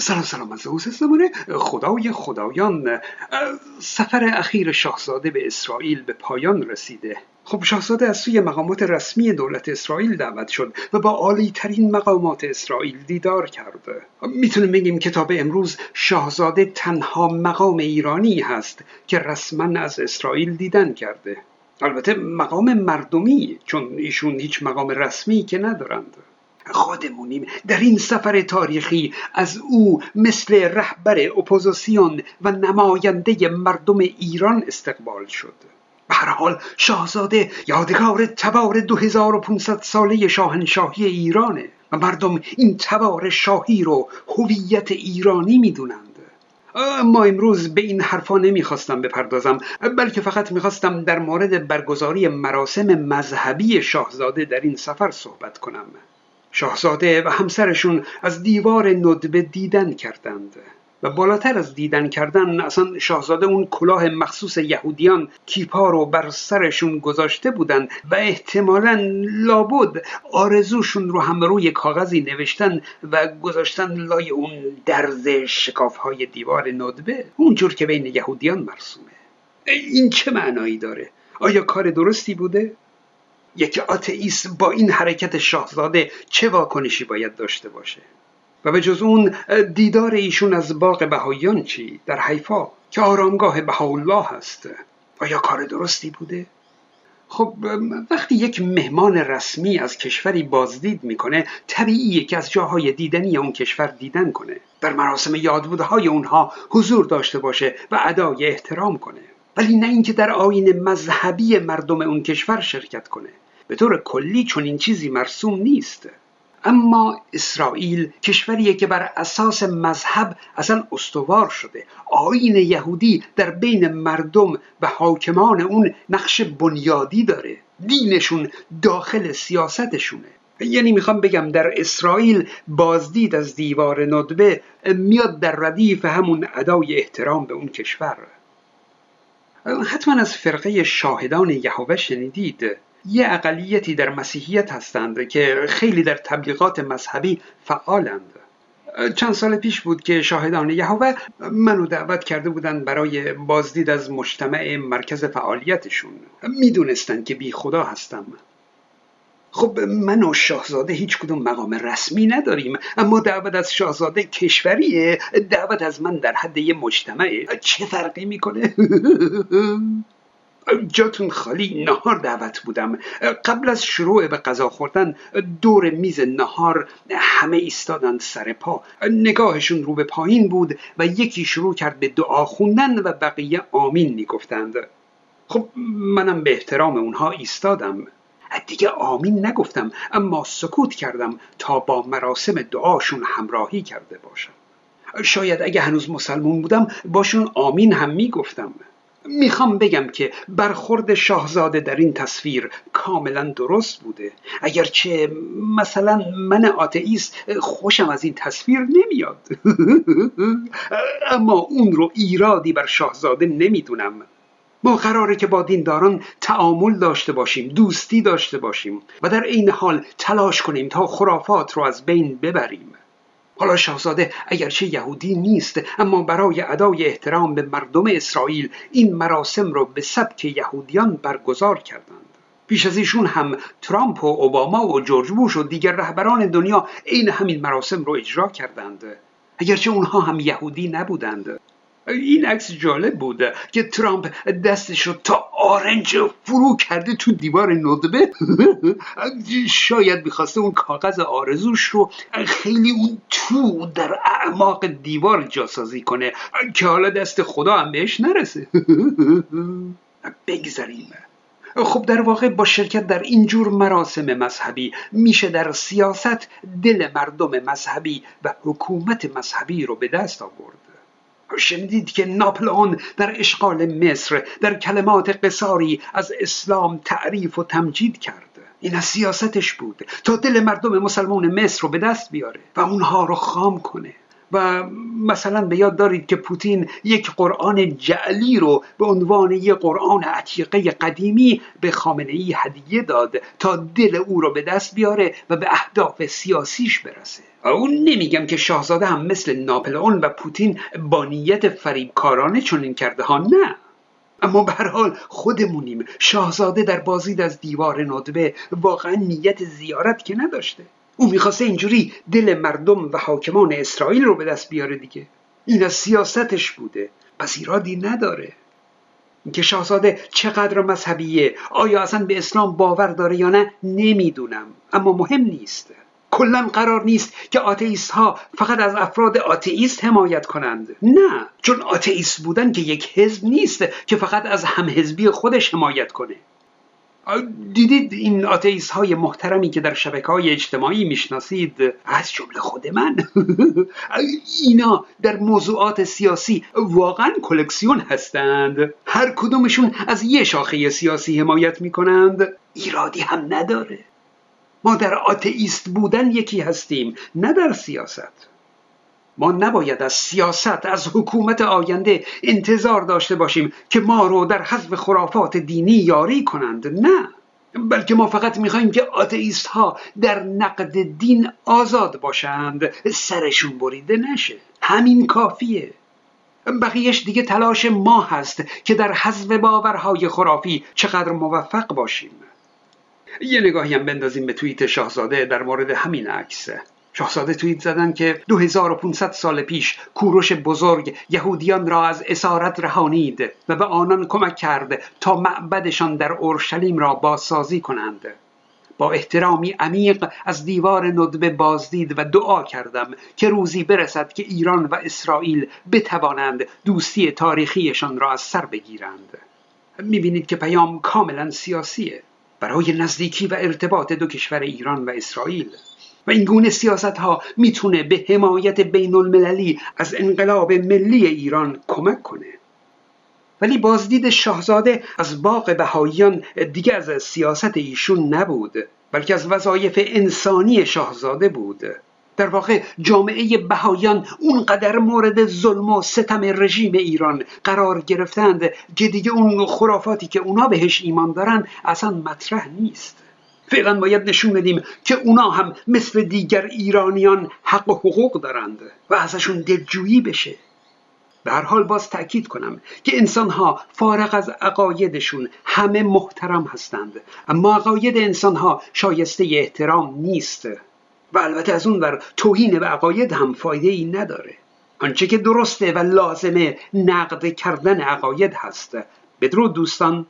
سلام سلام از اوز زمانه خدای خدایان سفر اخیر شاهزاده به اسرائیل به پایان رسیده. خب شاهزاده از سوی مقامات رسمی دولت اسرائیل دعوت شد و با عالی ترین مقامات اسرائیل دیدار کرده می‌تونیم بگیم کتاب امروز شاهزاده تنها مقام ایرانی هست که رسما از اسرائیل دیدن کرده. البته مقام مردمی چون ایشون هیچ مقام رسمی که ندارند. خودمونیم. در این سفر تاریخی از او مثل رهبر اپوزیسیون و نماینده مردم ایران استقبال شد. به هر حال شاهزاده یادگار تبار 2500 ساله شاهنشاهی ایرانه و مردم این تبار شاهی رو هویت ایرانی می‌دونند. ما امروز به این حرفا نمی‌خواستم بپردازم بلکه فقط می‌خواستم در مورد برگزاری مراسم مذهبی شاهزاده در این سفر صحبت کنم. شاهزاده و همسرشون از دیوار ندبه دیدن کردند و بالاتر از دیدن کردن اصلا شاهزاده اون کلاه مخصوص یهودیان کیپا رو بر سرشون گذاشته بودند و احتمالا لابد آرزوشون رو هم روی کاغذی نوشتن و گذاشتن لای اون درز شکاف های دیوار ندبه اونجور که بین یهودیان مرسومه این چه معنایی داره؟ آیا کار درستی بوده؟ یک آتئیست با این حرکت شاهزاده چه واکنشی باید داشته باشه؟ و به جز اون دیدار ایشون از باغ بهاییان چی؟ در حیفا که آرامگاه بهاءالله هست آیا کار درستی بوده؟ خب وقتی یک مهمان رسمی از کشوری بازدید می‌کنه طبیعیه که از جاهای دیدنی اون کشور دیدن کنه. در مراسم یادبودهای اونها حضور داشته باشه و ادای احترام کنه. ولی نه اینکه در آین مذهبی مردم اون کشور شرکت کنه. به طور کلی چون این چیزی مرسوم نیست. اما اسرائیل کشوریه که بر اساس مذهب اصلا استوار شده. آین یهودی در بین مردم و حاکمان اون نقش بنیادی داره. دینشون داخل سیاستشونه. یعنی می‌خوام بگم در اسرائیل بازدید از دیوار ندبه میاد در ردیف همون ادای احترام به اون کشور. حتما از فرقه شاهدان یهوه شنیدید. یه اقلیتی در مسیحیت هستند که خیلی در تبلیغات مذهبی فعالند. چند سال پیش بود که شاهدان یهوه منو دعوت کرده بودند برای بازدید از مجتمع مرکز فعالیتشون. می‌دونستند که بی خدا هستم. خب من و شاهزاده هیچ کدوم مقام رسمی نداریم اما دعوت از شاهزاده کشوریه دعوت از من در حد یه مجتمعه. چه فرقی می‌کنه؟ جاتون خالی نهار دعوت بودم. قبل از شروع به غذا خوردن دور میز نهار همه ایستادند سر پا. نگاهشون رو به پایین بود و یکی شروع کرد به دعا خوندن و بقیه آمین می‌گفتند. خب منم به احترام اونها ایستادم. دیگه آمین نگفتم اما سکوت کردم تا با مراسم دعاشون همراهی کرده باشم. شاید اگه هنوز مسلمون بودم باشون آمین هم می‌گفتم. می‌خوام بگم که برخورد شاهزاده در این تصویر کاملا درست بوده. اگرچه مثلا من آتئیست خوشم از این تصویر نمیاد. اما اون رو ایرادی بر شاهزاده نمی‌دونم. ما قراره که با دینداران تعامل داشته باشیم دوستی داشته باشیم و در عین حال تلاش کنیم تا خرافات رو از بین ببریم. حالا شاهزاده اگرچه یهودی نیست اما برای ادای احترام به مردم اسرائیل این مراسم را به سبک یهودیان برگزار کردند. پیش از ایشون هم ترامپ و اوباما و جورج بوش و دیگر رهبران دنیا عین همین مراسم رو اجرا کردند. اگرچه اونها هم یهودی نبودند. این عکس جالب بود که ترامپ دستش رو تا آرنج فرو کرده تو دیوار ندبه شاید می‌خواسته اون کاغذ آرزوش رو خیلی اون تو در اعماق دیوار جاسازی کنه که حالا دست خدا هم بهش نرسه. بگذاریم. خب در واقع با شرکت در اینجور مراسم مذهبی میشه در سیاست دل مردم مذهبی و حکومت مذهبی رو به دست آورد. شنیدید که ناپلئون در اشغال مصر در کلمات قصاری از اسلام تعریف و تمجید کرد این سیاستش بود تا دل مردم مسلمان مصر رو به دست بیاره و اونها رو خام کنه. و مثلا به یاد دارید که پوتین یک قرآن جعلی رو به عنوان یک قرآن عتیقه قدیمی به خامنه ای هدیه داد تا دل او رو به دست بیاره و به اهداف سیاسیش برسه. اون نمیگم که شاهزاده هم مثل ناپلئون و پوتین با نیت فریبکارانه چنین کرده ها نه. اما به حال خودمونیم. شاهزاده در بازدید از دیوار ندبه واقعا نیت زیارت که نداشته. او می‌خواسته اینجوری دل مردم و حاکمان اسرائیل رو به دست بیاره دیگه. این از سیاستش بوده. پس ایرادی نداره. اینکه شاهزاده چقدر مذهبیه آیا اصلا به اسلام باور داره یا نه نمی‌دونم. اما مهم نیست. کلا قرار نیست که آتئیست ها فقط از افراد آتئیست حمایت کنند. نه. چون آتئیست بودن که یک حزب نیست که فقط از همحزبی خودش حمایت کنه. دیدید این آتئیست های محترمی که در شبکه های اجتماعی می‌شناسید؟ از جمله خود من. اینا در موضوعات سیاسی واقعا کلکسیون هستند. هر کدومشون از یه شاخه سیاسی حمایت می‌کنند. ایرادی هم نداره. ما در آتئیست بودن یکی هستیم نه در سیاست. ما نباید از سیاست از حکومت آینده انتظار داشته باشیم که ما رو در حذف خرافات دینی یاری کنند. نه. بلکه ما فقط می‌خوایم که آتئیست ها در نقد دین آزاد باشند. سرشون بریده نشه. همین کافیه. بقیهش دیگه تلاش ما هست که در حذف باورهای خرافی چقدر موفق باشیم. یه نگاهی هم بندازیم به توییت شاهزاده در مورد همین عکس. شاهزاده توییت زدن که 2500 سال پیش کوروش بزرگ یهودیان را از اسارت رهانید و به آنان کمک کرد تا معبدشان در اورشلیم را بازسازی کنند. با احترامی عمیق از دیوار ندبه بازدید و دعا کردم که روزی برسد که ایران و اسرائیل بتوانند دوستی تاریخیشان را از سر بگیرند. می‌بینید که پیام کاملا سیاسیه. برای نزدیکی و ارتباط دو کشور ایران و اسرائیل. و این گونه سیاست ها می‌تونه به حمایت بین المللی از انقلاب ملی ایران کمک کنه. ولی بازدید شاهزاده از باغ بهاییان دیگه از سیاست ایشون نبود بلکه از وظایف انسانی شاهزاده بود. در واقع جامعه بهایان اونقدر مورد ظلم و ستم رژیم ایران قرار گرفتند که دیگه اون خرافاتی که اونا بهش ایمان دارن اصلا مطرح نیست. فعلا باید نشون بدیم که اونا هم مثل دیگر ایرانیان حق و حقوق دارند و ازشون دلجویی بشه. به هر حال باز تأکید کنم که انسانها فارغ از عقایدشون همه محترم هستند. اما عقاید انسانها شایسته احترام نیست و البته از اون بر توهین به عقاید هم فایده ای نداره. آنچه که درسته و لازمه نقد کردن عقاید هست. بدرود دوستان.